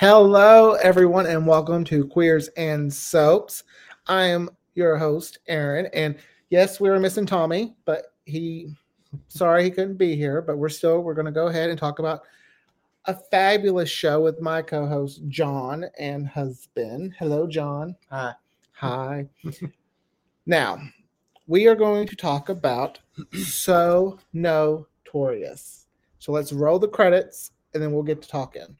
Hello, everyone, and welcome to Queers and Soaps. I am your host, Aaron, and yes, we were missing Tommy, but he, sorry, he couldn't be here. But we're still, we're going to go ahead and talk about a fabulous show with my co-host John and husband. Hello, John. Hi. Hi. now, we are going to talk about So Notorious. So let's roll the credits, and then we'll get to talking.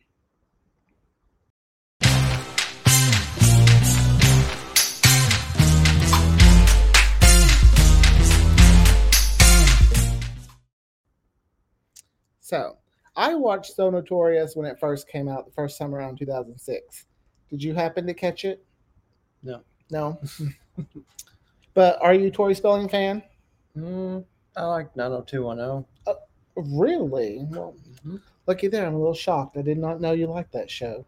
So I watched So Notorious when it first came out, the first time around 2006. Did you happen to catch it? No. No. but are you Tori Spelling fan? Mm, I like 90210. Really? Well, Mhm. looky there. I'm a little shocked. I did not know you liked that show.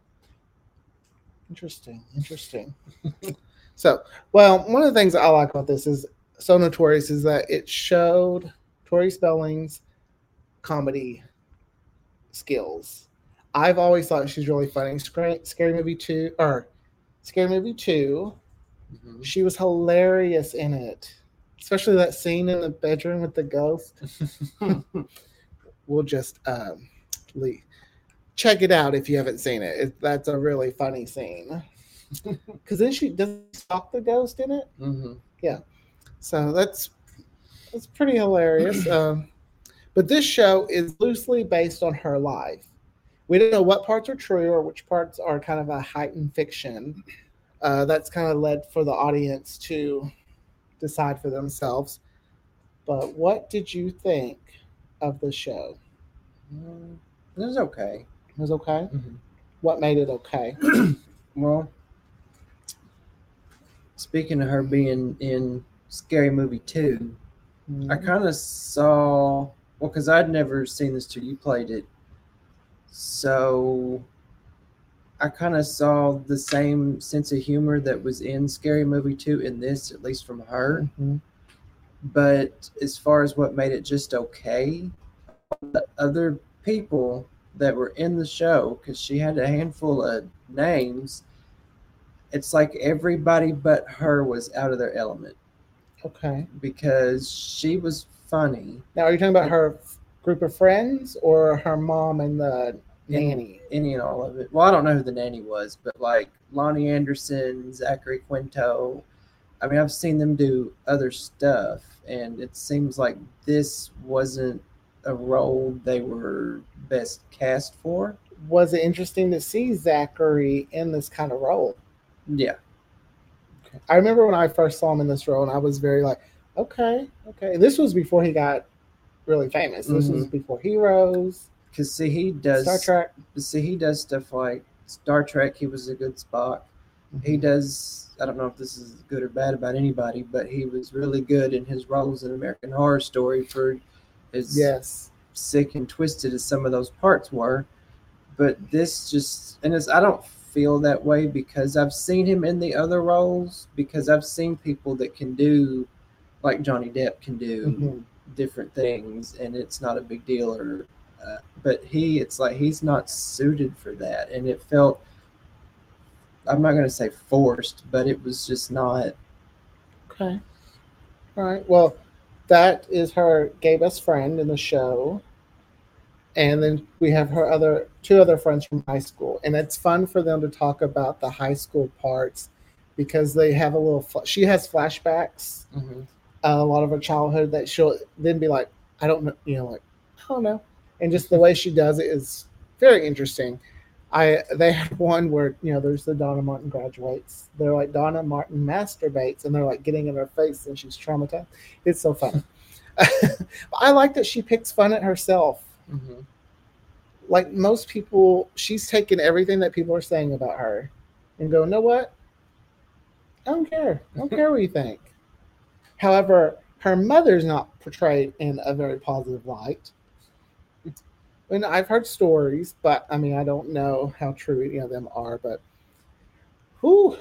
Interesting. Interesting. so, well, one of the things I like about this is So Notorious is that it showed Tori Spelling's comedy skills. I've always thought she's really funny. Scary, Scary Movie 2 or Scary Movie 2, Mhm. she was hilarious in it. Especially that scene in the bedroom with the ghost. we'll just um, leave. check it out if you haven't seen it. it that's a really funny scene. Because then she doesn't stalk the ghost in it, Mhm. Yeah. So that's that's pretty hilarious. um, but this show is loosely based on her life. We don't know what parts are true or which parts are kind of a heightened fiction. Uh, that's kind of led for the audience to decide for themselves. But what did you think of the show? Mm, It was okay. It was okay. Mhm. What made it okay? Well, speaking of her being in Scary Movie 2, I kind of saw, well, because I'd never seen this till you played it. So I kind of saw the same sense of humor that was in Scary Movie 2 in this, at least from her. Mhm. but as far as what made it just okay the other people that were in the show because she had a handful of names it's like everybody but her was out of their element Okay. because she was funny. Now, are you talking about her f- group of friends or her mom and the nanny? any and all of it. Well i don't know who the nanny was but like loni anderson zachary quinto. I mean i've seen them do other stuff and it seems like this wasn't a role they were best cast for. Was it interesting to see Zachary in this kind of role? yeah. I remember when I first saw him in this role, and I was very like, okay, okay. And this was before he got really famous. This was mm-hmm. before Heroes, because see he does Star Trek. see he does stuff like star trek he was a good spock mm-hmm. he does i don't know if this is good or bad about anybody but he was really good in his roles in american horror story for his Yes. sick and twisted as some of those parts were but this just and it's i don't feel that way because i've seen him in the other roles because i've seen people that can do like johnny depp can do Mhm. different things and it's not a big deal or uh, but he it's like he's not suited for that and it felt i'm not going to say forced but it was just not Okay. All right. Well, that is her gay best friend in the show. And then we have her other two other friends from high school. And it's fun for them to talk about the high school parts because they have a little she has flashbacks uh, a lot of her childhood that she'll then be like, I don't know, you know, like, I don't know. And just the way she does it is very interesting. I they had one where, you know, there's the Donna Martin graduates. They're like Donna Martin masturbates and they're like getting in her face and she's traumatized. It's so fun. I like that she picks fun at herself. Mhm. Like most people, she's taken everything that people are saying about her and go, know what? I don't care. I don't care what you think. However, her mother's not portrayed in a very positive light. And I've heard stories, but I mean, I don't know how true any of them are. But who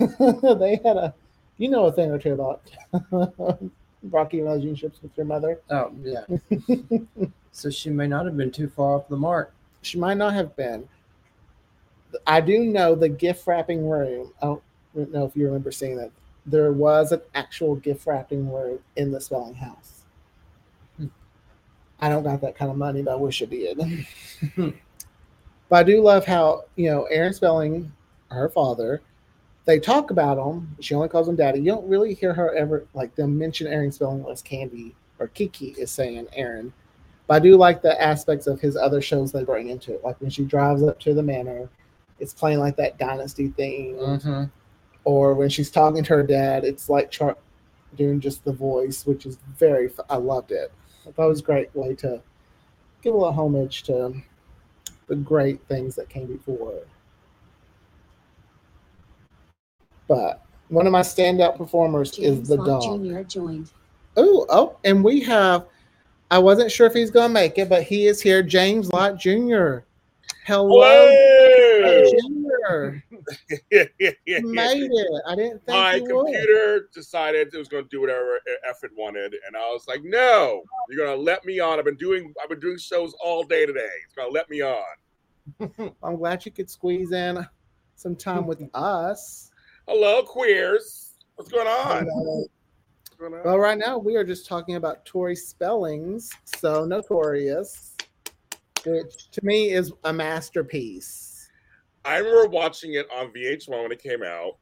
they had a, you know, a thing or two about rocky relationships with your mother. oh yeah so she may not have been too far off the mark She might not have been. I do know the gift wrapping room. I don't know if you remember seeing that. There was an actual gift wrapping room in the spelling house. I don't got that kind of money, but I wish I did. but I do love how, you know, Aaron Spelling, her father, they talk about him. She only calls him daddy. You don't really hear her ever like them mention Aaron Spelling unless Candy or Kiki is saying Aaron. But I do like the aspects of his other shows they bring into it. Like when she drives up to the manor, it's playing like that dynasty thing. Mm-hmm. Or when she's talking to her dad, it's like Char- doing just the voice, which is very, I loved it. I thought it was a great way to give a little homage to the great things that came before. But one of my standout performers James is the Lott dog. Jr. joined. Oh, oh, and we have. I wasn't sure if he's going to make it, but he is here. James Lott Jr. Hello, Hello. Jr. yeah, yeah, yeah, made it. I didn't think My you would. computer decided it was going to do whatever it wanted, and I was like, "No, you're going to let me on." I've been doing I've been doing shows all day today. It's going to let me on. I'm glad you could squeeze in some time with us. Hello, queers. What's going on? What's going on? Well, right now we are just talking about Tori Spellings, so notorious, which to me is a masterpiece. I remember watching it on VH1 when it came out.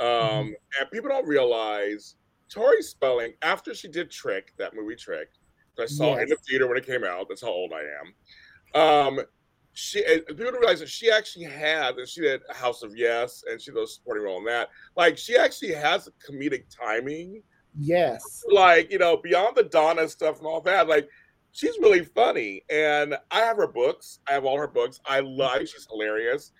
Um, Mm-hmm. and people don't realize Tori Spelling, after she did Trick, that movie Trick, that I saw in the theater when it came out. That's how old I am. Um, she people don't realize that she actually had, and she did House of Yes, and she did a supporting role in that. Like she actually has comedic timing. Yes. Like you know, beyond the Donna stuff and all that. Like she's really funny, and I have her books. I have all her books. I love. She's hilarious.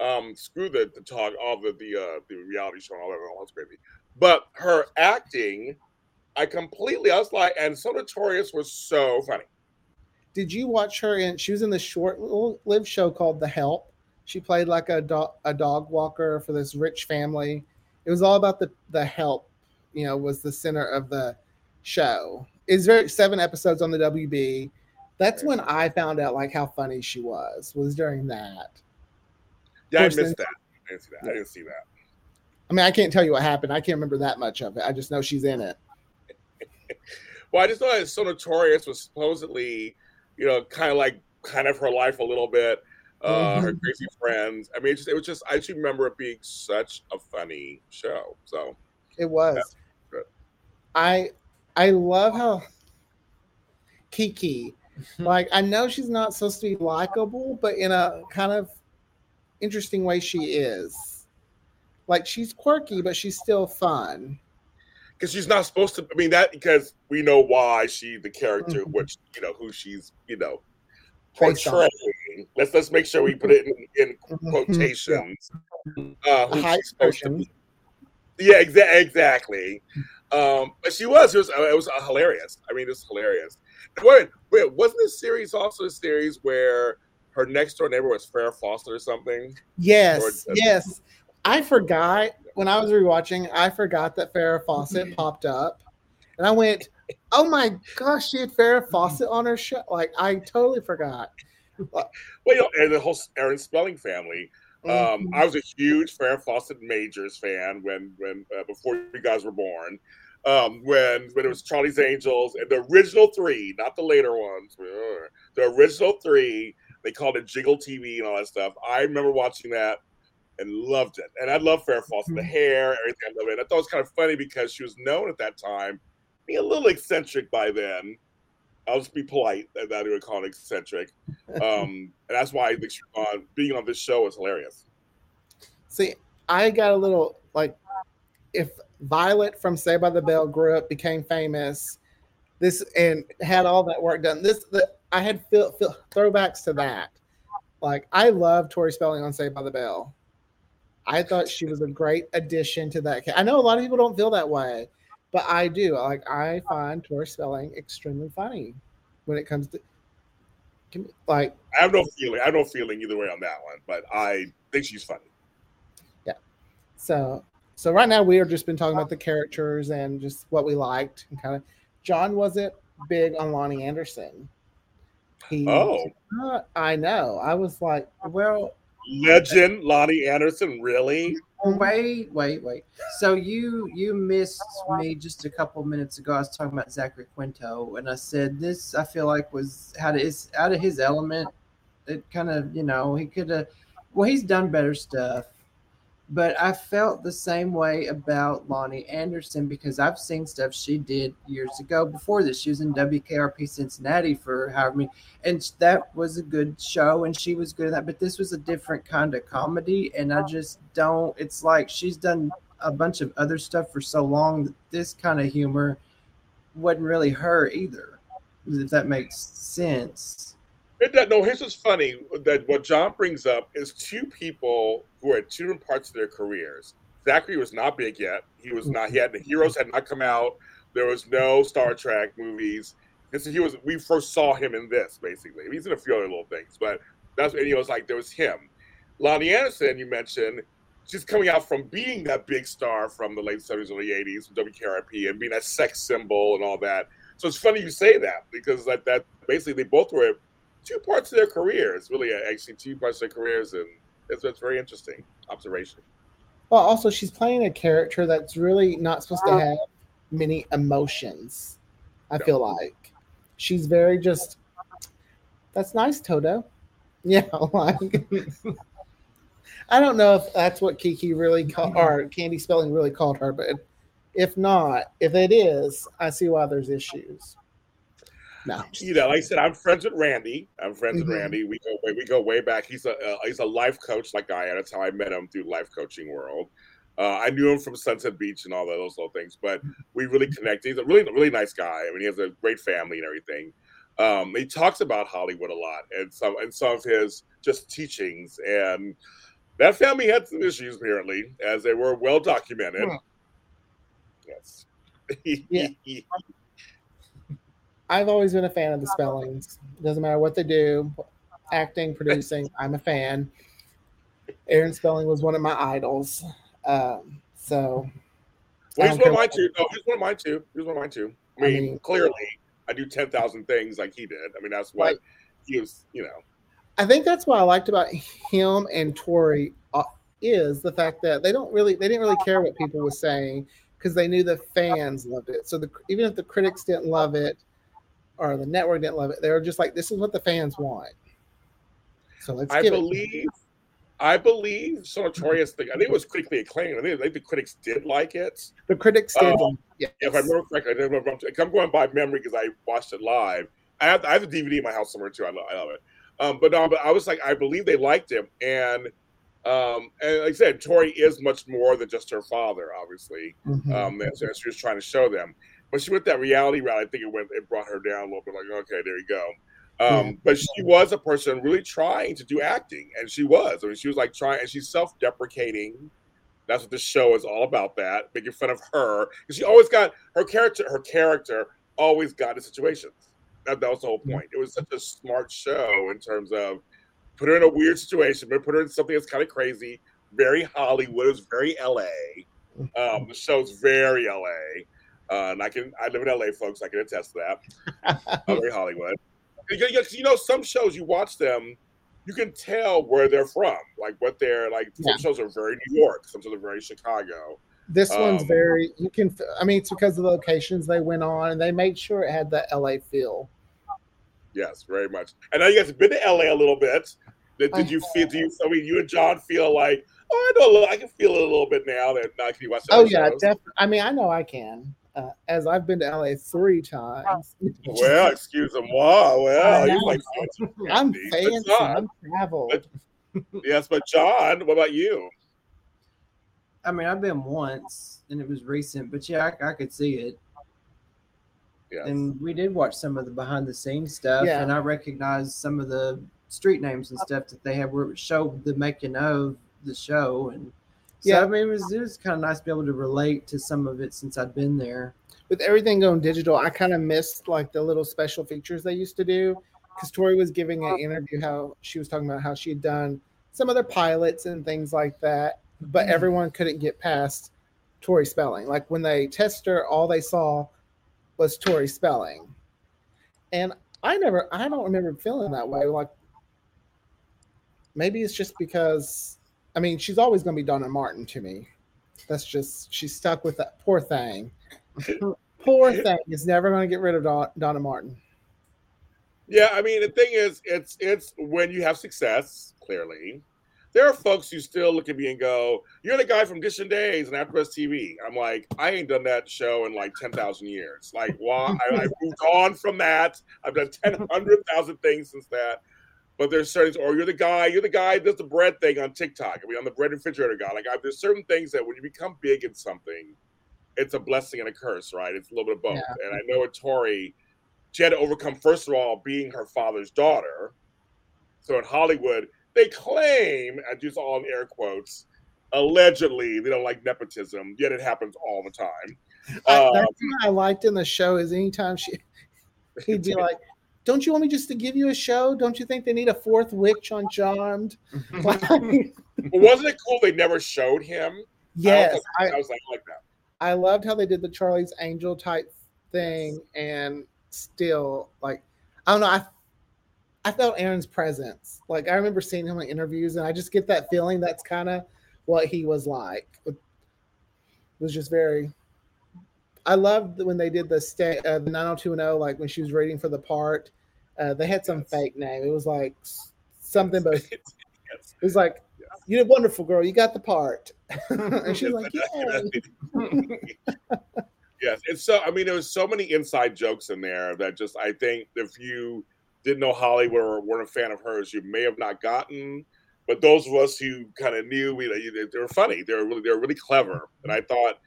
Um, screw the the talk, all the the uh, the reality show, and all that. All that's crazy. But her acting, I completely. I was like, and so notorious was so funny. Did you watch her in? She was in this short-lived show called The Help. She played like a dog, a dog walker for this rich family. It was all about the the help. You know, was the center of the show. Is there seven episodes on the WB? That's when I found out like how funny she was. Was during that. Yeah, I missed that. I didn't see that. I didn't see that. I mean, I can't tell you what happened. I can't remember that much of it. I just know she's in it. Well, I just thought it's so notorious was supposedly, you know, kind of like kind of her life a little bit. Uh, her Mhm. crazy friends. I mean, it, just, it was just. I just remember it being such a funny show. So It was. I I love how Kiki, like I know she's not supposed to be likable, but in a kind of interesting way she is. Like she's quirky, but she's still fun. because she's not supposed to. I mean that because we know why she the character, Mhm. which you know who she's you know portraying. Let's let's make sure we put it in, in Mhm. quotations. Uh, high she's supposed to be. Yeah, exa- exactly. Um, but she was. It was. It was uh, hilarious. I mean, it's hilarious. Wait, wait. Wasn't this series also a series where her next door neighbor was Farrah Fawcett or something? Yes, Or- yes. I forgot when I was rewatching, I forgot that Farrah Fawcett popped up. And I went, Oh my gosh, she had Farrah Fawcett on her show. Like I totally forgot. Well, you know, and the whole Aaron Spelling family. Um, Mhm. I was a huge Farrah Fawcett Majors fan when when uh, before you guys were born. Um, when when it was Charlie's Angels and the original three, not the later ones. uh, The original three, they called it Jiggle TV and all that stuff. I remember watching that and loved it. And I love Farrah Fawcett, the hair, everything. I love it. I thought it was kind of funny because she was known at that time being a little eccentric by then. I'll just be polite that that I would call it eccentric. Um, and that's why I think she, uh, being on this show is hilarious. See, I got a little like if Violet from Saved by the Bell grew up, became famous, this and had all that work done. This the I had feel, feel, throwbacks to that. Like I love Tori Spelling on Saved by the Bell. I thought she was a great addition to that. I know a lot of people don't feel that way, but I do. Like I find Tori Spelling extremely funny when it comes to can- like I have no feeling. I have no feeling either way on that one, but I think she's funny. Yeah. So, so right now we have just been talking about the characters and just what we liked and kind of. John wasn't big on Loni Anderson. He, Oh, Uh, I know. I was like, Well, legend Loni Anderson. Really? Wait, wait, wait. So you you missed me just a couple minutes ago. I was talking about Zachary Quinto, and I said this. I feel like was how to is out of his element. It kind of you know he could have. Well, he's done better stuff but I felt the same way about Loni Anderson because I've seen stuff she did years ago before this. She was in WKRP Cincinnati for however many, and that was a good show, and she was good at that. But this was a different kind of comedy, and I just don't. It's like she's done a bunch of other stuff for so long that this kind of humor wasn't really her either. If that makes sense. It does, no, here's what's funny that what John brings up is two people who are at two different parts of their careers. Zachary was not big yet. He was not. He had the heroes had not come out. There was no Star Trek movies. And so he was. We first saw him in this basically. He's in a few other little things, but that's and he was like there was him. Loni Anderson, you mentioned, she's coming out from being that big star from the late 70s, early 80s, from WKRP, and being that sex symbol and all that. So it's funny you say that because like that basically they both were two parts of their careers, really, actually, two parts of their careers. And it's, it's very interesting observation. Well, also, she's playing a character that's really not supposed to have many emotions. I no. feel like she's very just. That's nice, Toto. Yeah, like I don't know if that's what Kiki really called mm-hmm. or Candy Spelling really called her, but if not, if it is, I see why there's issues. No, you know, like I said, I'm friends with Randy. I'm friends mm-hmm. with Randy. We go way, we go way back. He's a uh, he's a life coach like I am. That's how I met him through life coaching world. Uh, I knew him from Sunset Beach and all those little things, but we really connected. He's a really really nice guy. I mean, he has a great family and everything. Um, he talks about Hollywood a lot and some and some of his just teachings. And that family had some issues apparently, as they were well documented. Yes. yeah. I've always been a fan of the spellings. It doesn't matter what they do, acting, producing. I'm a fan. Aaron Spelling was one of my idols. Um, so. Well, he's one of mine too. No, he's one of mine too. He's one of mine too. I mean, I mean clearly, I do ten thousand things like he did. I mean, that's what he was. You know. I think that's what I liked about him and Tori uh, is the fact that they don't really they didn't really care what people were saying because they knew the fans loved it. So the, even if the critics didn't love it, or the network didn't love it. They were just like, this is what the fans want. So let's I believe, it. I believe so notorious thing. I think it was critically acclaimed. I think, I think the critics did like it. The critics did. Um, yes. If I remember correctly, I remember, I'm going by memory because I watched it live. I have, I have the DVD in my house somewhere too. I love, I love it. Um, but no, but I was like, I believe they liked him, and um, and like I said, Tori is much more than just her father, obviously. Mm-hmm. Um, as, as she was trying to show them when she went that reality route, I think it went it brought her down a little bit. Like, okay, there you go. Um, but she was a person really trying to do acting, and she was. I mean, she was like trying, and she's self-deprecating. That's what the show is all about. That making fun of her, because she always got her character. Her character always got in situations. That, that was the whole point. It was such a smart show in terms of put her in a weird situation, but put her in something that's kind of crazy, very Hollywood. It was very LA. Um, the show's very LA. Uh, and I can I live in LA, folks. I can attest to that. I'm very Hollywood. You know, some shows you watch them, you can tell where they're from, like what they're like. Some yeah. shows are very New York, some shows are very Chicago. This um, one's very. You can. I mean, it's because of the locations they went on, and they made sure it had that LA feel. Yes, very much. And now you guys have been to LA a little bit. Did, did you feel? Do you? I mean, you and John feel like, oh, I know. I can feel it a little bit now that now can you watch. Oh yeah, definitely. I mean, I know I can uh, as I've been to LA three times. well, excuse me. Wow. Well, you like I'm fancy. I'm traveled. yes, but John, what about you? I mean, I've been once, and it was recent, but yeah, I, I could see it. Yes. And we did watch some of the behind the scenes stuff, yeah. and I recognized some of the street names and stuff that they have where it showed the making of the show and so, yeah, I mean, it was, it was kind of nice to be able to relate to some of it since I'd been there. With everything going digital, I kind of missed like the little special features they used to do. Because Tori was giving an interview how she was talking about how she had done some other pilots and things like that, but mm-hmm. everyone couldn't get past Tori spelling. Like when they test her, all they saw was Tori spelling. And I never, I don't remember feeling that way. Like maybe it's just because I mean she's always going to be Donna Martin to me. That's just she's stuck with that poor thing. poor thing is never going to get rid of Don, Donna Martin. Yeah, I mean the thing is, it's it's when you have success. Clearly, there are folks who still look at me and go, "You're the guy from Distant Days and AfterBuzz TV." I'm like, I ain't done that show in like ten thousand years. Like, why? I, I've moved on from that. I've done ten hundred thousand things since that. But there's certain, or you're the guy, you're the guy that does the bread thing on TikTok. I mean, I'm the bread refrigerator guy. Like, I, there's certain things that when you become big in something, it's a blessing and a curse, right? It's a little bit of both. Yeah. And I know with Tori, she had to overcome first of all being her father's daughter. So in Hollywood, they claim, I use all in air quotes, allegedly they don't like nepotism, yet it happens all the time. I, Um, that's what I liked in the show is anytime she he'd be like, "Don't you want me just to give you a show? Don't you think they need a fourth witch on Charmed?" Like, wasn't it cool they never showed him? yes, I was, I, like, I was like, I like that. I loved how they did the Charlie's Angel type thing, and still like I don't know. I I felt Aaron's presence. Like I remember seeing him in interviews, and I just get that feeling that's kind of what he was like. It was just very. I loved when they did the stay uh, the 90210, like when she was reading for the part. Uh, they had some fake name. It was like something, but it was like, "You did wonderful, girl. You got the part." and she's like, "Yeah." yes, it's so. I mean, there was so many inside jokes in there that just I think if you didn't know Hollywood or weren't a fan of hers, you may have not gotten. But those of us who kind of knew, we they, they were funny. They were really they were really clever, and I thought,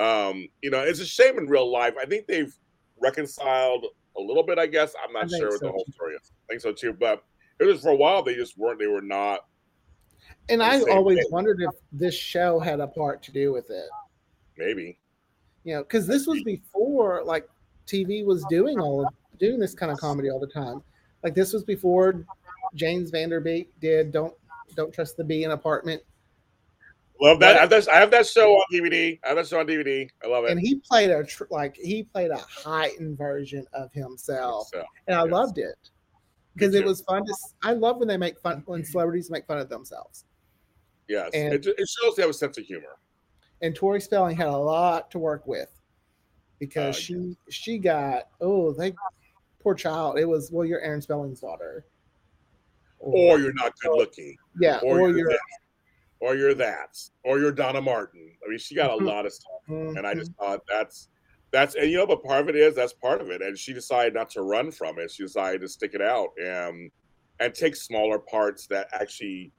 um, you know, it's a shame in real life. I think they've reconciled a little bit. I guess I'm not sure what so, the whole story is. I think so too. But it was for a while they just weren't. They were not. And I always way. wondered if this show had a part to do with it. Maybe. You know, because this was before like TV was doing all of doing this kind of comedy all the time. Like this was before James Van Der Beek did "Don't Don't Trust the Bee" in Apartment, Love that. I have that. I have that show on DVD. I have that show on DVD. I love it. and he played a tr- like he played a heightened version of himself, So, and I yes. loved it because it was fun to. I love when they make fun when celebrities make fun of themselves. yes, And- it, it shows they have a sense of humor. and Tori Spelling had a lot to work with because Uh, she she got oh they poor child it was well you're Aaron Spelling's daughter Or you're not good looking. yeah Or, or, you're, you're or you're that. Or you're Donna Martin. I mean, she got a mm-hmm. lot of stuff, and I just mm-hmm. thought that's that's and you know, but part of it is that's part of it. And she decided not to run from it. She decided to stick it out and and take smaller parts that actually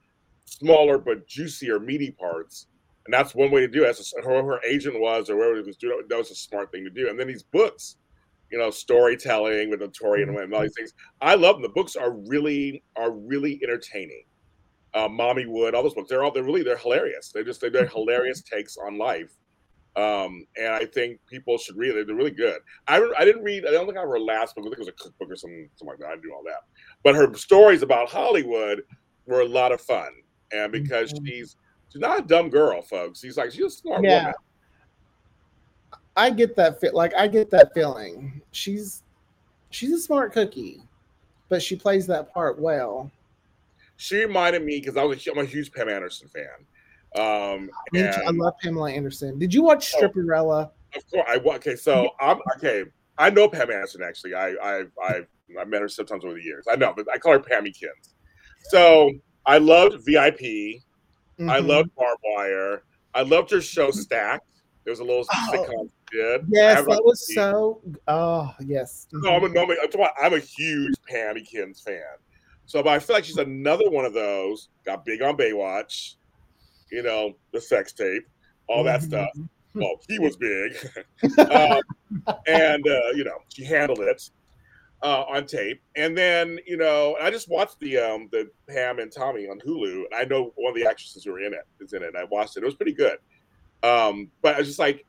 smaller but juicier, meaty parts. And that's one way to do it. As whoever her agent was or whoever it was doing that was a smart thing to do. And then these books, you know, storytelling with Notori and, mm-hmm. and all these things. I love them. The books are really are really entertaining. Uh, Mommywood, all those books, they're all they're really they're hilarious. They're just they're, they're hilarious takes on life. Um, and I think people should read it. They're really good. I I didn't read. I don't think I read her last book. I think it was a cookbook or something, something like that. I didn't do all that. But her stories about Hollywood were a lot of fun, and because Mhm. she's she's not a dumb girl, folks. She's like she's a smart Yeah. woman. I get that fit like I get that feeling she's she's a smart cookie but she plays that part well She reminded me because I was a, I'm a huge Pam Anderson fan. Um, and I love Pamela Anderson did you watch Oh. Stripperella Of course, I okay. So I'm okay. I know Pam Anderson actually. I I I I met her sometimes over the years. I know, but I call her Pammy Kins. So I loved VIP. I Mhm. loved Barbed Wire. I loved her show Stacked. There was a little Oh, sitcom she did. I yes that was the- so oh yes No, I'm a, no, I'm about- I'm a huge Pammy Kins fan. So, but I feel like she's another one of those. Got big on Baywatch. You know, the sex tape, all that Mhm. stuff. Well, he was big. um, and uh, you know she handled it uh, on tape. And then you know I just watched the um, the Pam and Tommy on Hulu, and I know one of the actresses who are in it is in it. I watched it; it was pretty good. Um, but I was just like,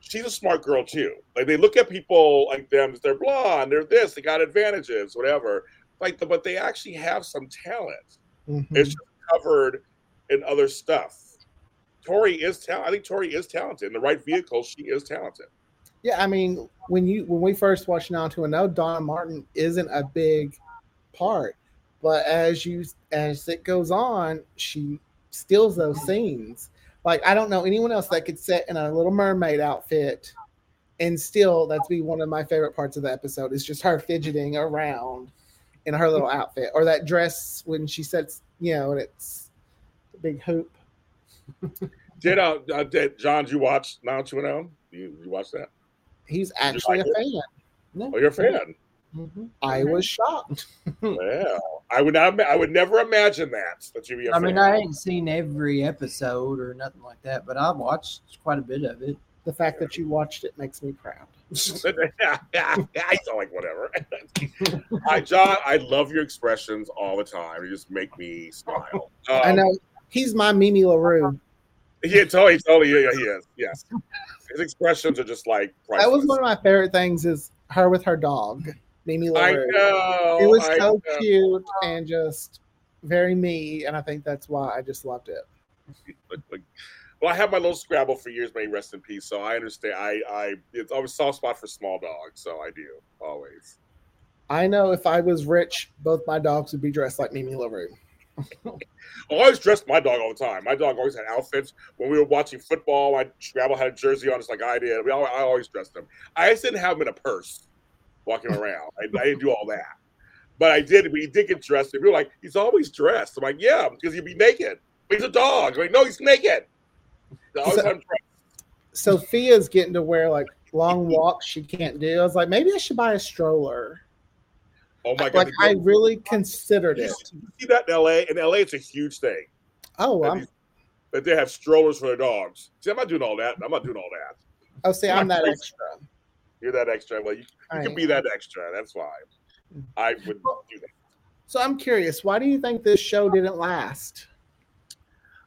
she's a smart girl too. Like they look at people like them, they're blonde, they're this, they got advantages, whatever. Like, but they actually have some talent. Mhm. It's just covered in other stuff. Tori is talented. I think Tori is talented. In the right vehicle, she is talented. Yeah, I mean, when you when we first watched Now to a No, Donna Martin isn't a big part, but as you as it goes on, she steals those scenes. Like I don't know anyone else that could sit in a little mermaid outfit and still that's be one of my favorite parts of the episode is just her fidgeting around in her little outfit or that dress when she sets you know and it's a big hoop Did uh, uh did John? Did you watch Now Two and Zero? You you watch that? he's actually like a fan No. Oh, you're a fan. Mhm. i was shocked Well, I would not. I would never imagine that that you'd be a I fan. mean, I ain't seen every episode or nothing like that, but I've watched quite a bit of it. the fact that you watched it makes me proud yeah, yeah, I sound like whatever. I, John, I love your expressions all the time. You just make me smile. Um, i know he's my mimi larue Yeah, totally, totally. Yeah, he is. Yes, his expressions are just like. that was one of my favorite things is her with her dog mimi LaRue. I know. it was I so know. cute and just very me and i think that's why i just loved it well, I have my little Scrabble for years. May he rest in peace. So I understand. I, I, it's always a soft spot for small dogs. So I do always. i know if i was rich both my dogs would be dressed like mimi larue I always dressed my dog all the time. My dog always had outfits. When we were watching football, my Scrabble had a jersey on, just like I did. We all, I always dressed him. I just didn't have him in a purse walking around. I, I didn't do all that. But I did. We did get dressed. And we were like, he's always dressed. I'm like, yeah, because he'd be naked. He's a dog. I'm like, no, he's naked. So- had him dressed. Sophia's getting to wear like long walks she can't do. I was like, maybe I should buy a stroller. Oh my god! Like I really considered you it. see- you see that in LA? In LA, it's a huge thing. Oh, that, I'm, these- that they have strollers for their dogs. See, I'm not doing all that. I'm not doing all that. oh, see, I'm that extra. You're that extra. Well, you, you can am. be that extra. That's fine. I would do that. So I'm curious, why do you think this show didn't last?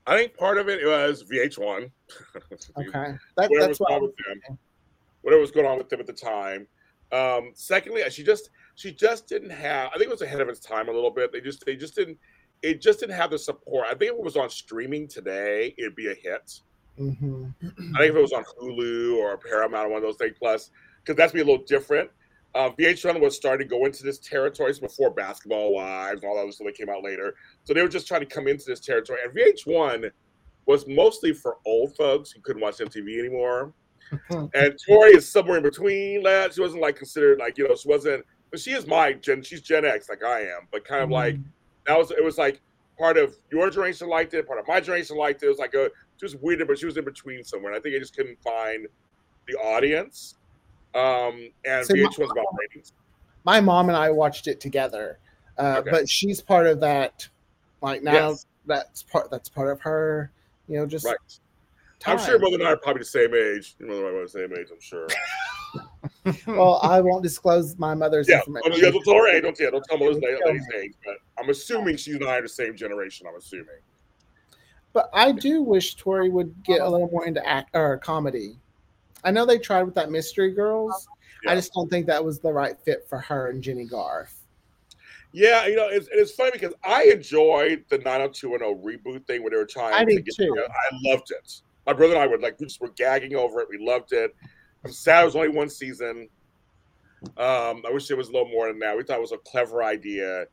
I think part of it was VH1. Okay, that, whatever that's was what going on was with them, whatever was going on with them at the time. Um, secondly, she just she just didn't have. I think it was ahead of its time a little bit. They just they just didn't. It just didn't have the support. I think if it was on streaming today, it'd be a hit. hmm I think if it was on Hulu or Paramount or one of those things plus, because that's be a little different. Uh, VH1 was starting to go into this territory before Basketball Wives and all that other stuff that came out later. So they were just trying to come into this territory. And VH1 was mostly for old folks who couldn't watch MTV anymore. and Tori is somewhere in between that. She wasn't like considered like, you know, she wasn't, but she is my gen, she's Gen X like I am, but kind of like, that was, it was like part of your generation liked it, part of my generation liked it. It was like a, just weird, but she was in between somewhere. And I think I just couldn't find the audience. Um, and So my- VH1 was about ratings. My mom and I watched it together, uh, Okay. but she's part of that. Like now, Yes. that's part. That's part of her. You know, just Right. time. I'm sure Mother and I are probably the same age. Mother and I are the same age, I'm sure. well, I won't disclose my mother's yeah, information. oh, yeah, don't tell her age. Don't, yeah, don't tell Mother's lady's age. But I'm assuming she's and I are the same generation. I'm assuming. But I do wish Tori would get a little more into act or comedy. I know they tried with that Mystery Girls. Yeah. I just don't think that was the right fit for her and Jennie Garth. Yeah, you know, it's, it's funny because I enjoyed the 90210 reboot thing where they were trying I to get too. together. I loved it. My brother and I would like we just were gagging over it. We loved it. I'm sad it was only one season. Um, I wish it was a little more than that. We thought it was a clever idea.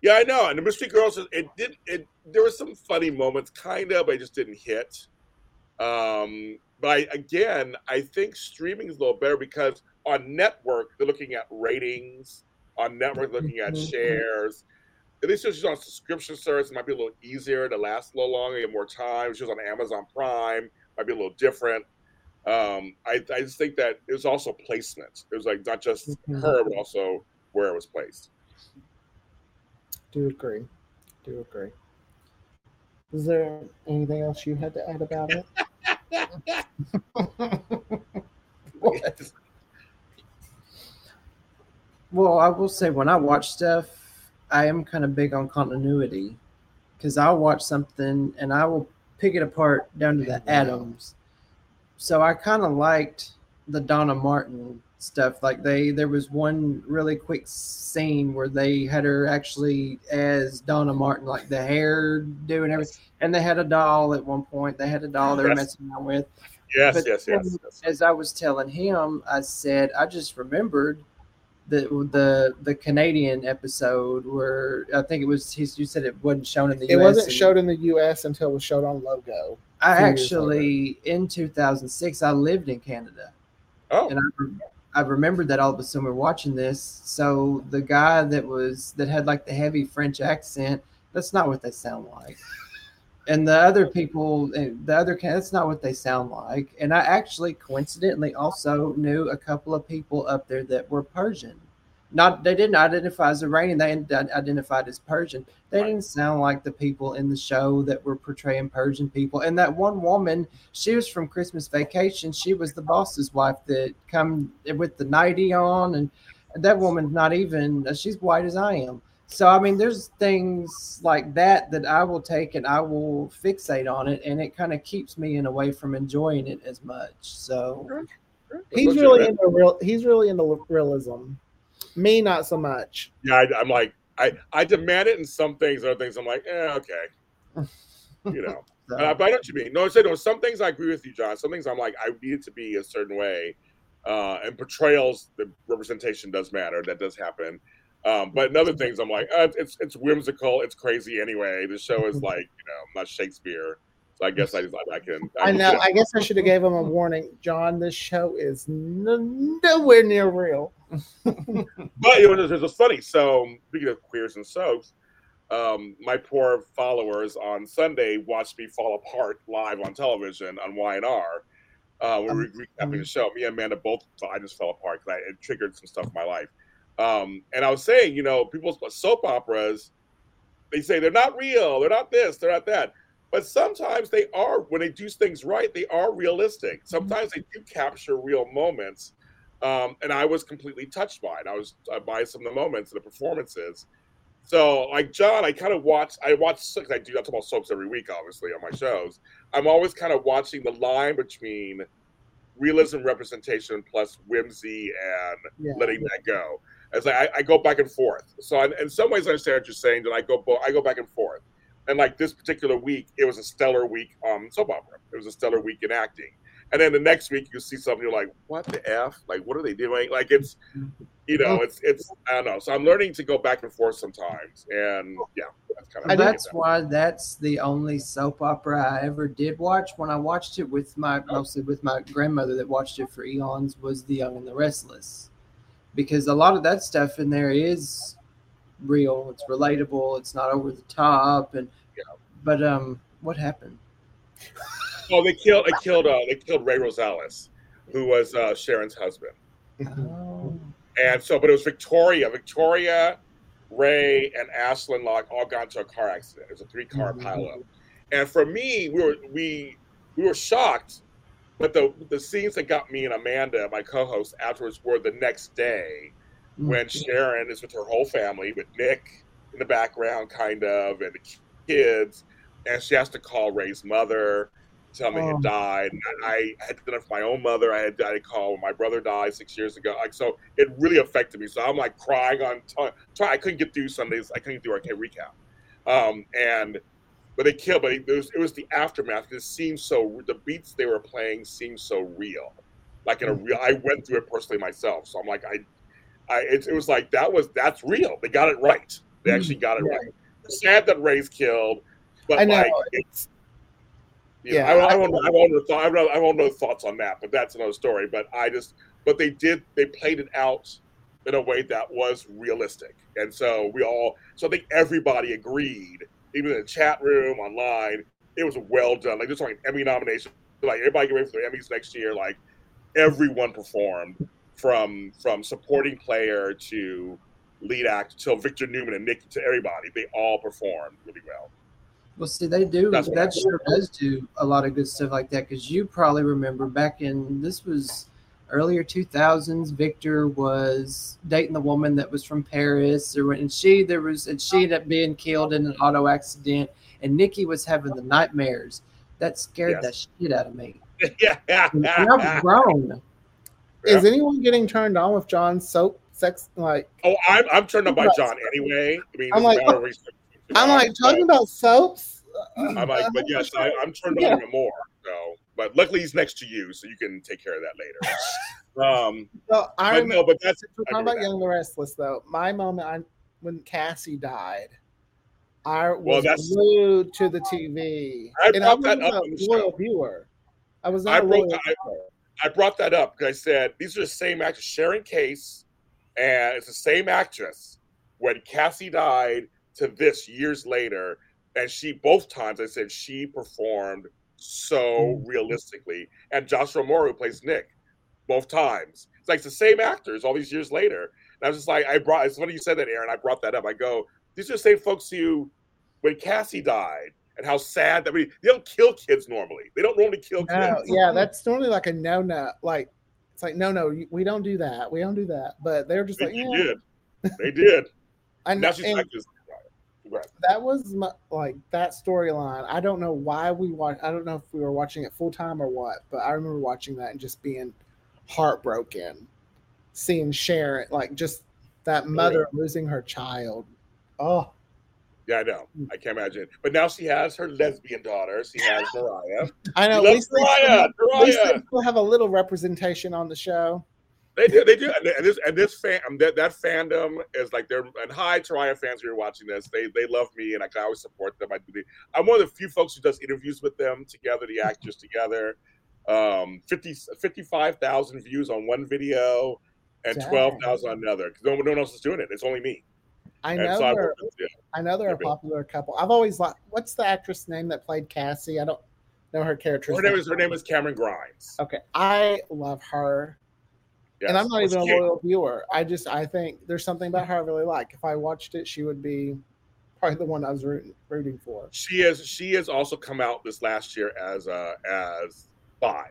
Yeah, I know. And the Mystery Girls, it did it. There were some funny moments, kind of, but it just didn't hit. Um, but I, again, I think streaming is a little better because on network they're looking at ratings. On network, looking at Mhm. shares. At least if she's on subscription service, it might be a little easier to last a little longer, get more time. If she's on Amazon Prime, might be a little different. Um, I, I just think that it was also placement. It was like not just Mhm. her, but also where it was placed. Do agree. Do agree. Is there anything else you had to add about it? Well, I will say when I watch stuff, I am kind of big on continuity. Because I'll watch something and I will pick it apart down to the atoms. So I kind of liked the Donna Martin stuff. Like they, there was one really quick scene where they had her actually as Donna Martin, like the hair doing everything, and they had a doll at one point. They had a doll they were Yes. messing around with Yes, But yes, yes, then- yes. as I was telling him, I said, I just remembered the the the Canadian episode where I think it was he, you said it wasn't shown in the It US It wasn't and- showed in the U.S. until it was showed on Logo. I actually in 2006 I lived in Canada Oh, and I, re- I remembered that all of a sudden we're watching this. So the guy that was that had like the heavy French accent, that's not what they sound like. And the other people, eh, the other that's not what they sound like. And I actually coincidentally also knew a couple of people up there that were Persian. Not they didn't identify as Iranian; they identified as Persian. They Right. didn't sound like the people in the show that were portraying Persian people. And that one woman, she was from Christmas Vacation. She was the boss's wife that come with the nightie on, and that woman's not even. Uh, she's white as I am. So I mean, there's things like that that I will take and I will fixate on it, and it kind of keeps me in a way from enjoying it as much. So He's really into real. He's really into realism. Me, not so much. yeah. I, I'm like, I I demand it in some things. Other things, I'm like, eh, okay. You know, so- uh, but I know what you mean. No, I say no. Some things I agree with you, John. Some things I'm like, I need it to be a certain way. Uh, and portrayals, the representation does matter. That does happen. Um, but in other things, I'm like, uh, it's it's whimsical. It's crazy anyway. The show is like, you know, not Shakespeare. So I guess I just I can. I can know. get it. I guess I should have gave him a warning, John. This show is n- nowhere near real. But it was, it was funny. So speaking of queers and soaps, um, my poor followers on Sunday watched me fall apart live on television on Y&R. Uh, we were recapping the show. Me and Amanda both, I just fell apart because it triggered some stuff in my life. Um, and I was saying, you know, people's soap operas, they say they're not real, they're not this, they're not that. But sometimes they are, when they do things right, they are realistic. Sometimes they do capture real moments. Um, and I was completely touched by it. I was uh, by some of the moments and the performances. So, like John, I kind of watch. I watch. Cause I do. I talk about soaps every week, obviously, on my shows. I'm always kind of watching the line between realism, representation, plus whimsy and Yeah. letting that go. As I, I go back and forth. So, in, in some ways, I understand what you're saying. That I go, bo- I go back and forth. And like this particular week, it was a stellar week on soap opera. It was a stellar week in acting. And then the next week, you see something you're like, "What the f? Like, what are they doing?" Like, it's, you know, it's it's I don't know. So I'm learning to go back and forth sometimes, and yeah, that's kind of that's why that's the only soap opera I ever did watch. When I watched it with my mostly with my grandmother that watched it for eons was The Young and the Restless, because a lot of that stuff in there is real. It's relatable. It's not over the top. And yeah. but um, what happened? Oh, they killed. They killed. Uh, they killed Rey Rosales, who was uh, Sharon's husband. Oh, And so, but it was Victoria. Victoria, Rey, and Ashland Locke all got into a car accident. It was a three-car Mhm. pileup. And for me, we were we we were shocked. But the the scenes that got me and Amanda, my co-host, afterwards were the next day when Sharon is with her whole family, with Nick in the background, kind of, and the kids, and she has to call Rey's mother, tell me he Oh. had died. And I, I had done it for my own mother. I had died a call when my brother died six years ago. Like so, it really affected me. So I'm like crying on. T- t- I couldn't get through Sundays. I couldn't do our recap. Um, and but they killed. But it was, it was the aftermath. It seemed so. The beats they were playing seemed so real. Like in a real. I went through it personally myself. So I'm like I I, it, it was like that was that's real. They got it right. They actually got it Yeah. right. Sad that Rey's killed, but I know. like it's yeah. I, don't- I I- don't know. I won't know. I won't know thoughts on that. But that's another story. But I just. But they did. They played it out in a way that was realistic, and so we all. So I think everybody agreed, even in the chat room, online. It was well done. Like just like Emmy nomination. Like everybody get ready for the Emmys next year. Like everyone performed from from supporting player to lead actor to Victor Newman and Nick to everybody. They all performed really well. Well, see, they do. That's that I- sure does do a lot of good stuff like that. Because you probably remember back in this was earlier 2000s. Victor was dating the woman that was from Paris, or and she there was and she ended up being killed in an auto accident, and Nikki was having the nightmares. That scared Yes. the shit out of me. yeah, And I'm grown. Is anyone getting turned on with John's soap sex? Like, Oh, I'm I'm turned on by John anyway. I mean, I'm like- matter of oh. research. I'm like talking about soaps. I'm like, but yes, I, I'm turned on Yeah. even more. So but luckily he's next to you, so you can take care of that later. um, Well, I but remember no, but that's we're talking about that. Young the Restless though. My moment I, when Cassie died, I Well, was glued to the TV, I and I brought that was up a loyal show. viewer. I was not a broke- loyal I- viewer. I brought that up because I said these are the same actors, Sharon Case, and it's the same actress. When Cassie died to this years later, and she both times I said she performed so Mm. realistically, and Joshua Morrow who plays Nick, both times. It's like it's the same actors all these years later. And I was just like, I brought. It's funny you said that, Aaron. I brought that up. I go, these are the same folks who, when Cassie died, and how sad that we they don't kill kids normally. They don't normally kill No, kids. yeah, that's normally like a no no. Like it's like no no, we don't do that. We don't do that. But they're just They, like they yeah. did. They did. And, now she's and like this. Right. that was my, like that storyline. I don't know why we watch. I don't know if we were watching it full time or what, but I remember watching that and just being heartbroken, seeing Sharon like just that mother losing her child. Oh, Yeah, I know. Mm. I can't imagine. But now she has her lesbian daughter. She has Mariah. I know. She At loves they Mariah. still, at least they Mariah. still have a little representation on the show. They do. They do. And this and this fan um, that that fandom is like they're and hi Mariah fans who are watching this. They they love me and I can always support them. I do. the- I'm one of the few folks who does interviews with them together, the actors together. Um, 50 55,000 views on one video and Dang. 12,000 on another. 'Cause No, no one else is doing it. It's only me. I know so I they're, yeah. I know they're a big. popular couple. I've always liked. What's the actress name that played Cassie? I don't know her character. Her name is her name is Camryn Grimes. Okay, I love her. Yes. and I'm not even a cute. loyal viewer. I just I think there's something about her I really like. If I watched it, she would be probably the one I was rooting, rooting for. She is. She has also come out this last year as uh as bi.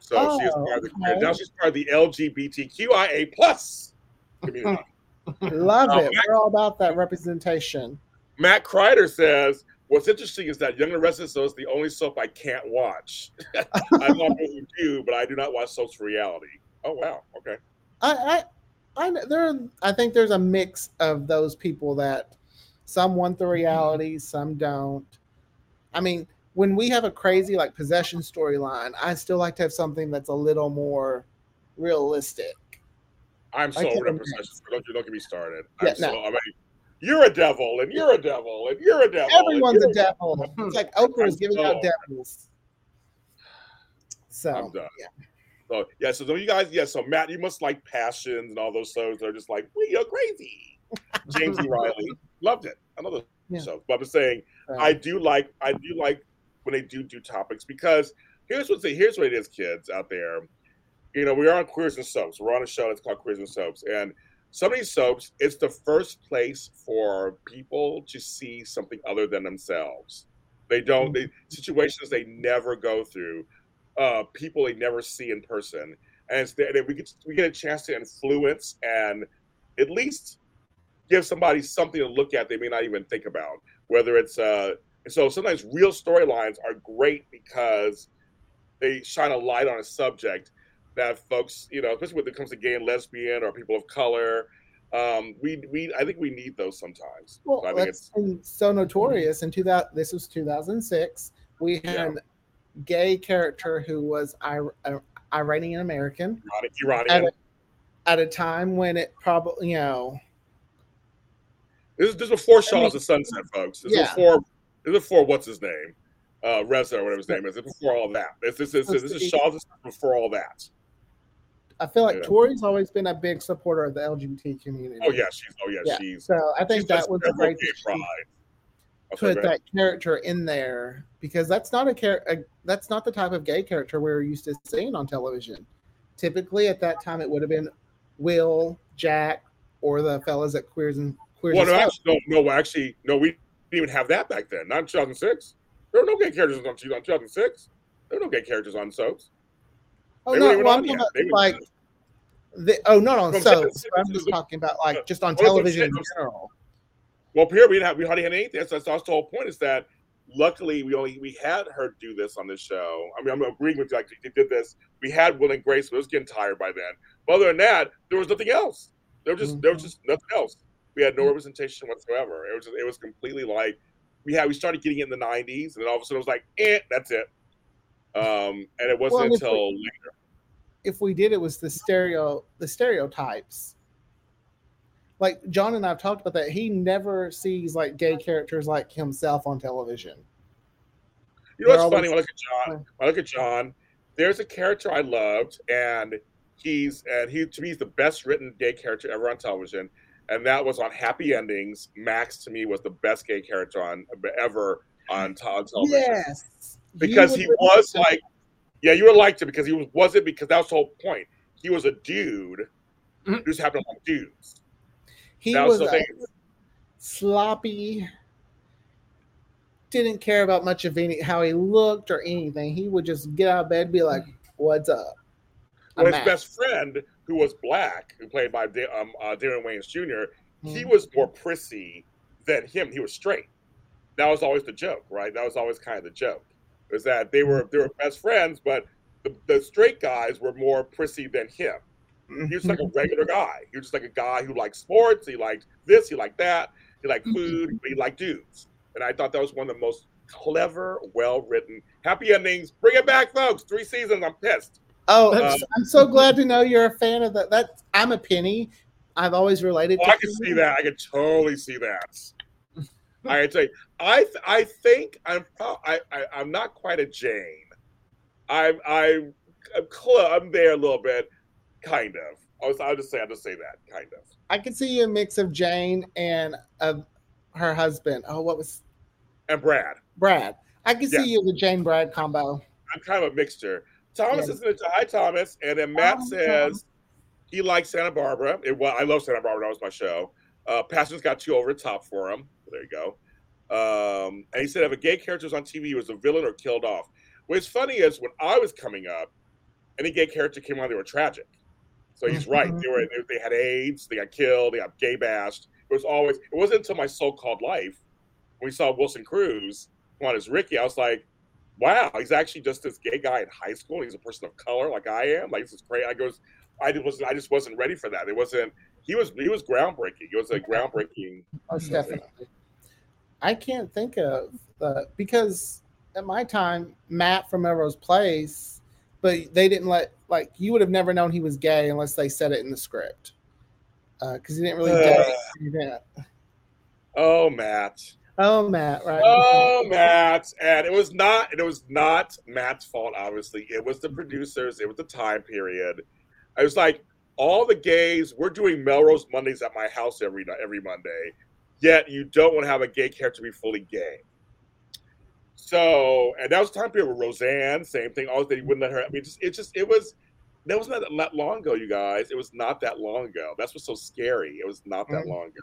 So she is Oh, part of the, okay. now she's part of the LGBTQIA plus community. Love Oh, it. Matt- We're all about that representation. Matt Kreider says, "What's interesting is that Young and Restless is the only soap I can't watch. I love what you do, but I do not watch soaps for reality." Oh wow, okay. I I, I there I think there's a mix of those people that some want the reality, some don't. I mean, when we have a crazy like possession storyline, I still like to have something that's a little more realistic. I'm so over that possession. Don't, don't get me started. Yeah, I'm so. I mean, you're a devil, and you're a devil, and you're a devil. Everyone's a devil. It's like Oprah is giving out devils. So I'm done. yeah. So yeah, so you guys, yeah, so Matt, you must like passions and all those shows that are just like we are crazy. James E. Reilly loved it. Those Yeah. shows, but I'm saying I do like I do like when they do do topics because here's what's here's what it is, kids out there. You know, we are on Queers and Soaps. We're on a show that's called Queers and Soaps, and some of these soaps, it's the first place for people to see something other than themselves. They don't mm-hmm. they situations they never go through, uh, people they never see in person, and it's that we get we get a chance to influence and at least give somebody something to look at they may not even think about. Whether it's uh, so sometimes real storylines are great because they shine a light on a subject that folks, you know, especially when it comes to gay and lesbian or people of color, um, we we I think we need those sometimes. Well, So I think that's so notorious. In 2000, this was 2006. We had Yeah. Gay character who was Ir- uh, Iranian American ironic, at a, at a time when it probably, you know, This is this before I Shahs mean- the Sunset, folks. This is Yeah. before this is before what's his name, uh, Reza or whatever his name is. It's before all that. This this is this is Shahs before all that. I feel like Yeah. Tori's always been a big supporter of the LGBT community. Oh yeah, she's oh yeah, Yeah. she's So I think that was a great gay that she pride. Put that character in there because that's not a character. That's not the type of gay character we're used to seeing on television. Typically, at that time, it would have been Will, Jack, or the fellas at Queers and Queers. Well, no, actually, no, no, actually, no, we didn't even have that back then. Not in 2006. There were no gay characters on 2006. There were no gay characters on soaps. Oh they no, well, I'm talking about, like the, oh not on soaps. I'm just talking about like just on Well, that's what I'm television in general. Well, here we didn't have we hardly had anything. So that's, that's the whole point. Is that luckily we only we had her do this on this show. I mean, I'm agreeing with you. Like they did this. We had Will and Grace, but it was getting tired by then. But other than that, there was nothing else. There was just there was just nothing else. We had no representation whatsoever. It was just, it was completely like we had we started getting it in the 90s, and then all of a sudden it was like, eh, that's it. Um, and it wasn't Well, until we- later. if we did it was the stereo the stereotypes like john and i've talked about that he never sees like gay characters like himself on television You know They're what's funny? When I look at John, when I look at John, there's a character I loved, and he's and he to me is the best written gay character ever on television, and that was on Happy Endings. Max to me was the best gay character on ever on, on television yes because You he would- was like, yeah, you would liked him because he was wasn't because that was the whole point. He was a dude mm-hmm. who just happened to like dudes. He that was was sloppy didn't care about much of any how he looked or anything he would just get out of bed and be like what's up Well, his best friend, who was black, who played by um, uh, Damon Wayans Jr., he Mhm. was more prissy than him. He was straight. That was always the joke, right? That was always kind of the joke, is that they were they were best friends, but the, the straight guys were more prissy than him. He was like a regular guy. He was just like a guy who liked sports. He liked this. He liked that. He liked food. But he liked dudes. And I thought that was one of the most clever, well written, happy endings. Bring it back, folks. Three seasons. I'm pissed. Oh, Um, I'm, I'm so glad to know you're a fan of that. That I'm a penny. I've always related. Oh, to I can see that. I can totally see that. I can tell you, I th- I think I'm pro- I, I I'm not quite a Jane. I'm I'm I'm, cl- I'm there a little bit, kind of. I was I'll just say I'll just say that kind of. I can see you a mix of Jane and of her husband. Oh, what was And Brad, Brad? I can see you the Jane Brad combo. I'm kind of a mixture. Thomas Yeah. is into hi Thomas, and then Matt Oh, says he likes Santa Barbara. It was I love Santa Barbara. That was my show. Uh, Passion's got two over the top for him. There you go. Um, and he said if a gay character was on TV, he was a villain or killed off. What's funny is when I was coming up, any gay character came on, they were tragic. So he's right. They were they, they had AIDS, they got killed, they got gay bashed. It was always it wasn't until my so-called life when we saw Wilson Cruz come on as Ricky. I was like, wow, he's actually just this gay guy in high school. He's a person of color like I am. Like this is great. I goes, I just wasn't I just wasn't ready for that. It wasn't he was he was groundbreaking. It was a groundbreaking oh, Most definitely. I can't think of the because at my time, Matt from Melrose Place, but they didn't let like you would have never known he was gay unless they said it in the script uh, because he didn't really. Uh. He Oh Matt. Oh, Matt, right? Oh, Matt, and it was not. It was not Matt's fault. Obviously, it was the producers. It was the time period. I was like, all the gays. We're doing Melrose Mondays at my house every every Monday. Yet you don't want to have a gay character be fully gay. So, and that was the time period with Roseanne. Same thing. Always they wouldn't let her. I mean, just it just it was. That was not that long ago, you guys. It was not that long ago. That's what's so scary. It was not that Mhm. long ago.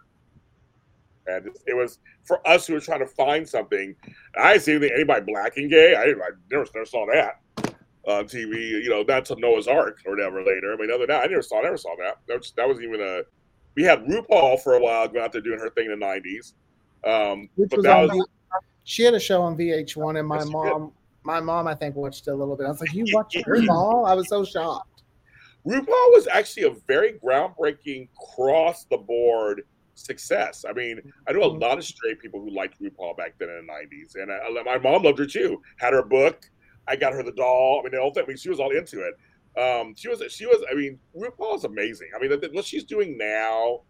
And it, was for us who were trying to find something. I didn't see anything, anybody black and gay. I, I never, never saw that on TV. You know, not to Noah's Arc or whatever later. I mean, other than that, I never saw, never saw that. That was, that was even a. We had RuPaul for a while going out there doing her thing in the '90s. Um, Which but was that on was she had a show on VH1, and my Yes, mom, my mom, I think watched it a little bit. I was like, "You watch RuPaul?" I was so shocked. RuPaul was actually a very groundbreaking cross the board success. I mean, I know a lot of straight people who liked RuPaul back then in the '90s, and I, my mom loved her too. Had her book. I got her the doll. I mean, the whole thing. I mean, she was all into it. Um, she was. She was. I mean, RuPaul is amazing. I mean, what she's doing now,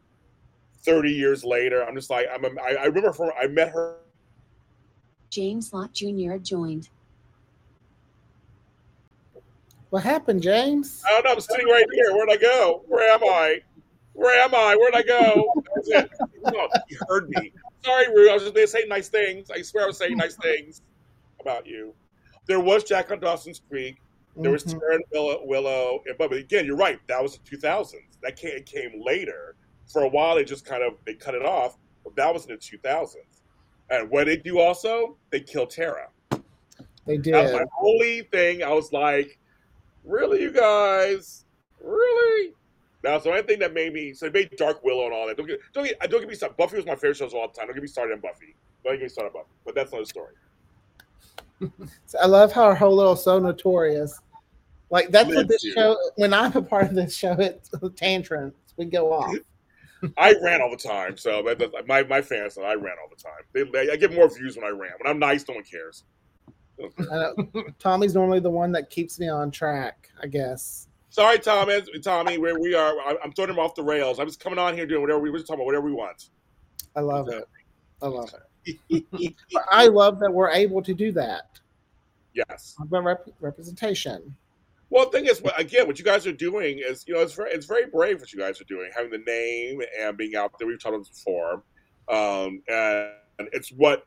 thirty years later, I'm just like, I'm. a- I, I remember from I met her. James Lott Jr. joined. What happened, James? I don't know. I'm sitting right here. Where'd I go? Where am I? Where am I? Where'd I go? That's it. No, you heard me. Sorry, Rue. I was just going to say nice things. I swear I was saying nice things about you. There was Jack on Dawson's Creek. There was Mhm. Tara and Willow, Willow. and- But again, you're right. That was the 2000s. That came, it came later. For a while, they just kind of they cut it off. But that was in the 2000s. And what they do also, they kill Tara. They did. That was my only thing. I was like, really, you guys? Really? Now, so anything that made me. So they made Dark Willow and all that. Don't get, don't get, don't get me started. Buffy was my favorite show of all the time. Don't get me started on Buffy. Don't get me started on Buffy. But that's another story. I love how our whole little so notorious. Like that's what this you. show. When I'm a part of this show, it's tantrums. We go off. I ran all the time. So my, my fans I ran all the time. They, I get more views when I ran. When I'm nice, no one cares. Know. Tommy's normally the one that keeps me on track, I guess. Sorry, Thomas, Tommy, where we are. I'm throwing him off the rails. I'm just coming on here doing whatever we were just talking about, whatever we want. I love it. I love it. I love that we're able to do that. yes. About rep- representation. Well, the thing is, again, what you guys are doing is, you know, it's very, it's very brave what you guys are doing, having the name and being out there. We've talked about this before, um, and it's what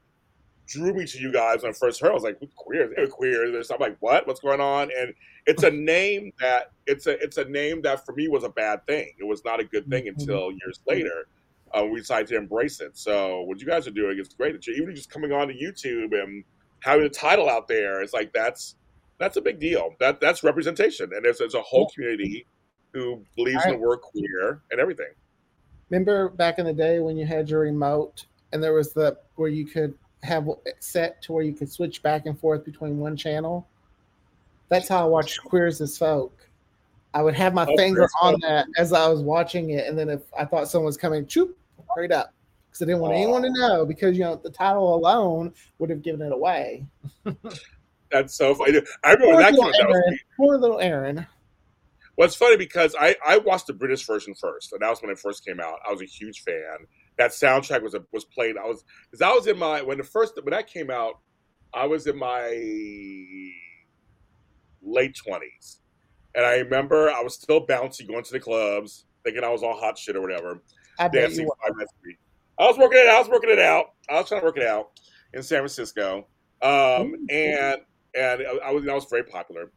drew me to you guys when I first heard. I was like, queer, they're queer. There's, I'm like, what? What's going on? And it's a name that it's a it's a name that for me was a bad thing. It was not a good thing Mhm. until years later. Uh, we decided to embrace it. So what you guys are doing is great. That you're even just coming on to YouTube and having the title out there. It's like that's that's a big deal. That that's representation, and there's, there's a whole community who believes in the word queer and everything. Remember back in the day when you had your remote and there was the where you could have set to where you could switch back and forth between one channel? That's how I watched Queers as Folk. I would have my Oh, finger on that as I was watching it, and then if I thought someone was coming, choop, right up. Because I didn't want anyone to know because you know the title alone would have given it away. That's so funny. I remember Poor that came little out. That was Aaron. Poor little Aaron. Well, it's funny because I, I watched the British version first, and that was when it first came out. I was a huge fan. That soundtrack was a, was played. I was because I was in my when the first when that came out, I was in my late twenties, and I remember I was still bouncy, going to the clubs, thinking I was all hot shit or whatever, I dancing five nights a week. I was working it out. I was working it out. I was trying to work it out in San Francisco, um, Ooh. and and I was I was very popular.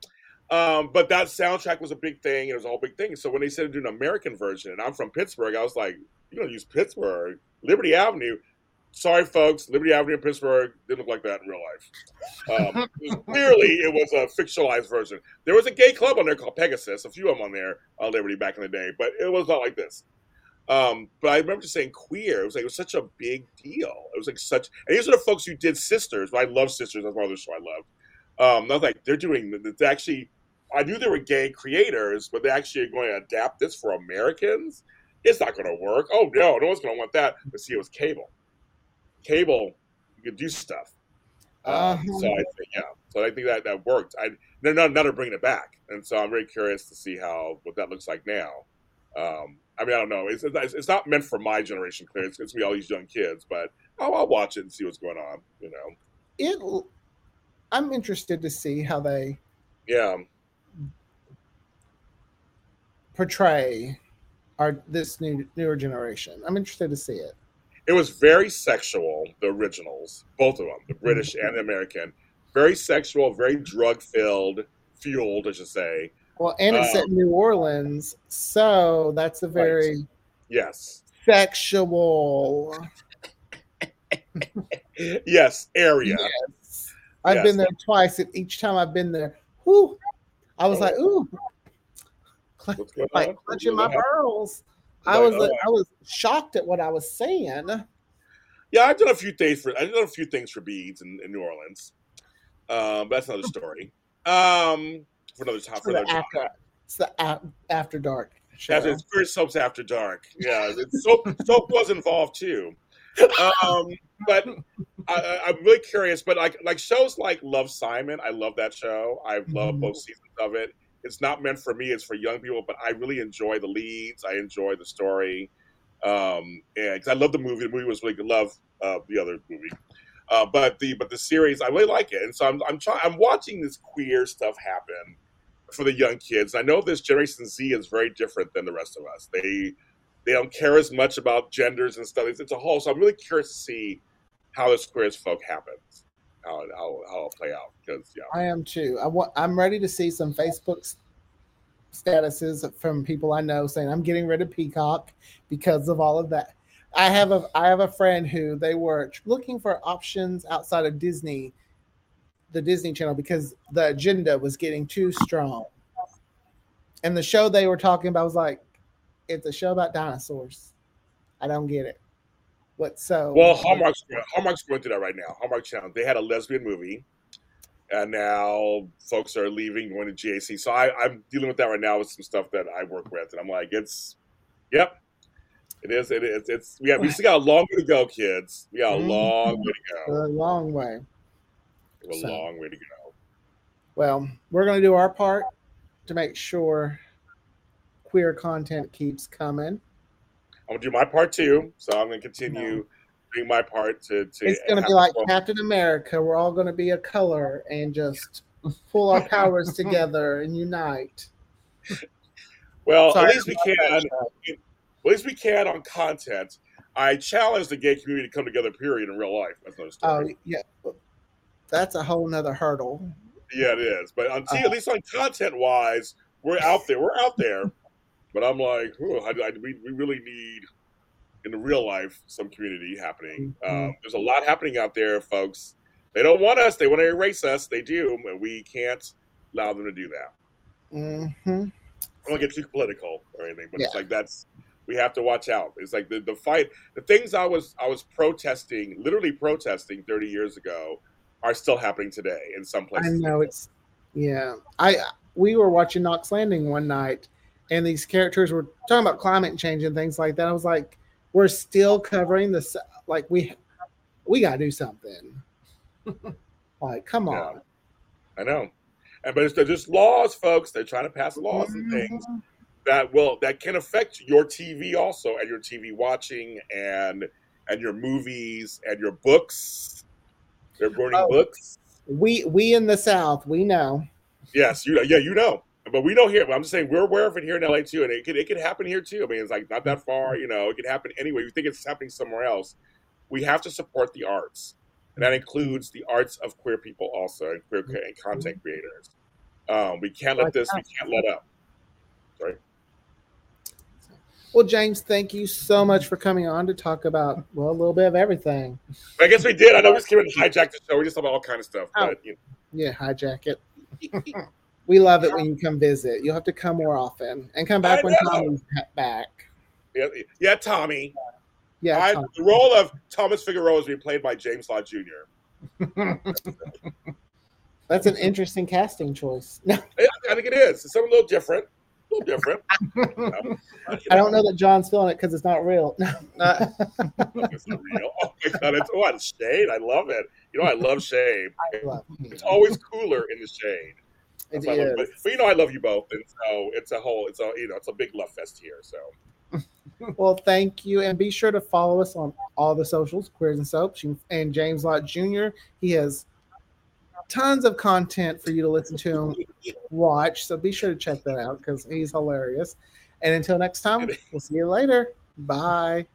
Um, but that soundtrack was a big thing. It was a whole big thing. So when they said to do an American version, and I'm from Pittsburgh, I was like, "You're gonna use Pittsburgh, Liberty Avenue." Sorry, folks, Liberty Avenue in Pittsburgh didn't look like that in real life. Um, clearly, it was a fictionalized version. There was a gay club on there called Pegasus. A few of them on there on Liberty back in the day, but it was not like this. Um, but I remember just saying queer. It was like it was such a big deal. It was like such. And these are the folks who did Sisters. I love Sisters. That's one other show I loved. Um, I was like, they're doing. It's actually. I knew they were gay creators, but they actually are going to adapt this for Americans. It's not going to work. Oh no, no one's going to want that. But see, it was cable. Cable, you could do stuff. Um, Uh-huh. So I think yeah. So I think that that worked. I they're not not bringing it back, and so I'm very curious to see how what that looks like now. Um, I mean, I don't know. It's, it's it's not meant for my generation, clear. It's, it's me, all these young kids, but I'll, I'll watch it and see what's going on. You know, It. I'm interested to see how they yeah. Portray our this new newer generation. I'm interested to see it. It was very sexual. The originals, both of them, the British and the American, very sexual, very drug filled, fueled, I should say. Well, and it's Um, in New Orleans, so that's a very Yes, sexual. yes, area. Yes. I've Yes. been there twice, and each time I've been there, whoo, I was Oh. like, ooh, cl- What's going like on? clutching my pearls. I was I was shocked at what I was saying. Yeah, I've done a few things for I've done a few things for beads in, in New Orleans. Um, but that's another story. Um, for another time. For For the another time. after, it's the a- after dark show. After, it's Queer Soaps After Dark. Yeah, it's soap, soap was involved too. Um, but I, I- I'm really curious. But like like shows like Love Simon, I love that show. I've loved Mhm. both seasons of it. It's not meant for me; it's for young people. But I really enjoy the leads. I enjoy the story. Um, and because I love the movie. The movie was really good. Love uh, the other movie. Uh, but the but the series, I really like it, and so I'm I'm trying. I'm watching this queer stuff happen for the young kids. I know this Generation Z is very different than the rest of us. They they don't care as much about genders and stuff. It's, it's a whole. So I'm really curious to see how this queer as folk happens, how it- how how it'll play out. Because yeah, I am too. I want. I'm ready to see some Facebook statuses from people I know saying I'm getting rid of Peacock because of all of that. I have a I have a friend who they were looking for options outside of Disney, the Disney Channel, because the agenda was getting too strong. And the show they were talking about was like, it's a show about dinosaurs. I don't get it. What so? well, Hallmark's Hallmark's going through that right now. Hallmark Channel they had a lesbian movie, and now folks are leaving, going to GAC. So I, I'm dealing with that right now with some stuff that I work with, and I'm like, it's, yep, it is. It is. It's we have we still got a long way to go, kids. We got a Mhm. long way to go. a long way. A So- long way to go. Well, we're going to do our part to make sure queer content keeps coming. I'm gonna do my part too, so I'm gonna continue doing my part to. to It's to be like Captain America. We're all to be a color and just pull our powers together and unite. Well, Sorry. at least we can. At least we can on content. I challenge the gay community to come together. Period. In real life, that's another Oh, story. yeah. That's a whole nother hurdle. yeah, it is. But on T, Uh-huh. at least on content wise, we're out there. We're out there. But I'm like, oh, I, I, we, we really need in the real life some community happening. Mhm. Um, there's a lot happening out there, folks. They don't want us. They want to erase us. They do, and we can't allow them to do that. hmm I don't want to get too political or anything, but it's like that's we have to watch out. It's like the, the fight, the things I was I was protesting, literally protesting 30 years ago, are still happening today in some places. I know it's yeah. I we were watching Knots Landing one night, and these characters were talking about climate change and things like that. I was like, we're still covering this. Like we we got to do something. like, come Yeah. on. I know, and but it's they're just laws, folks. They're trying to pass laws and mm-hmm. things that will that can affect your TV also, and your TV watching, and and your movies and your books. They're burning Oh. books. We we in the South, we know. Yes, you yeah, you know. But we know here. But I'm just saying we're aware of it here in LA too, and it could it could happen here too. I mean, it's like not that far, you know. It could happen anyway. You think it's happening somewhere else? We have to support the arts, and that includes the arts of queer people also, and queer and content creators. Um, we can't let this. We can't let up. Well, James, thank you so much for coming on to talk about well a little bit of everything. I guess we did. I know we just came and hijacked the show. We just talked about all kind of stuff, Oh. but you know, Yeah, hijack it. we love it when you come visit. You'll have to come more often and come back I when know. Tommy's back. yeah, yeah, Tommy. Yeah, I, the role of Thomas Figueroa is being played by James Lott Jr. that's an interesting casting choice. I, I think it is. It's something a little different. A little different. You know, I don't know that John's feeling it because it's not real. It's not real. Oh my god! It's oh, what shade. I love it. You know, I love shade. I Love. It's always cooler in the shade. It That's why I love it. is. But, but you know, I love you both, and so it's a whole. It's a you know, it's a big love fest here. So Well, thank you, and be sure to follow us on all the socials, Queers and Soaps, and James Lott Jr. He has tons of content for you to listen to and watch. So be sure to check that out because he's hilarious. And until next time, we'll see you later. Bye.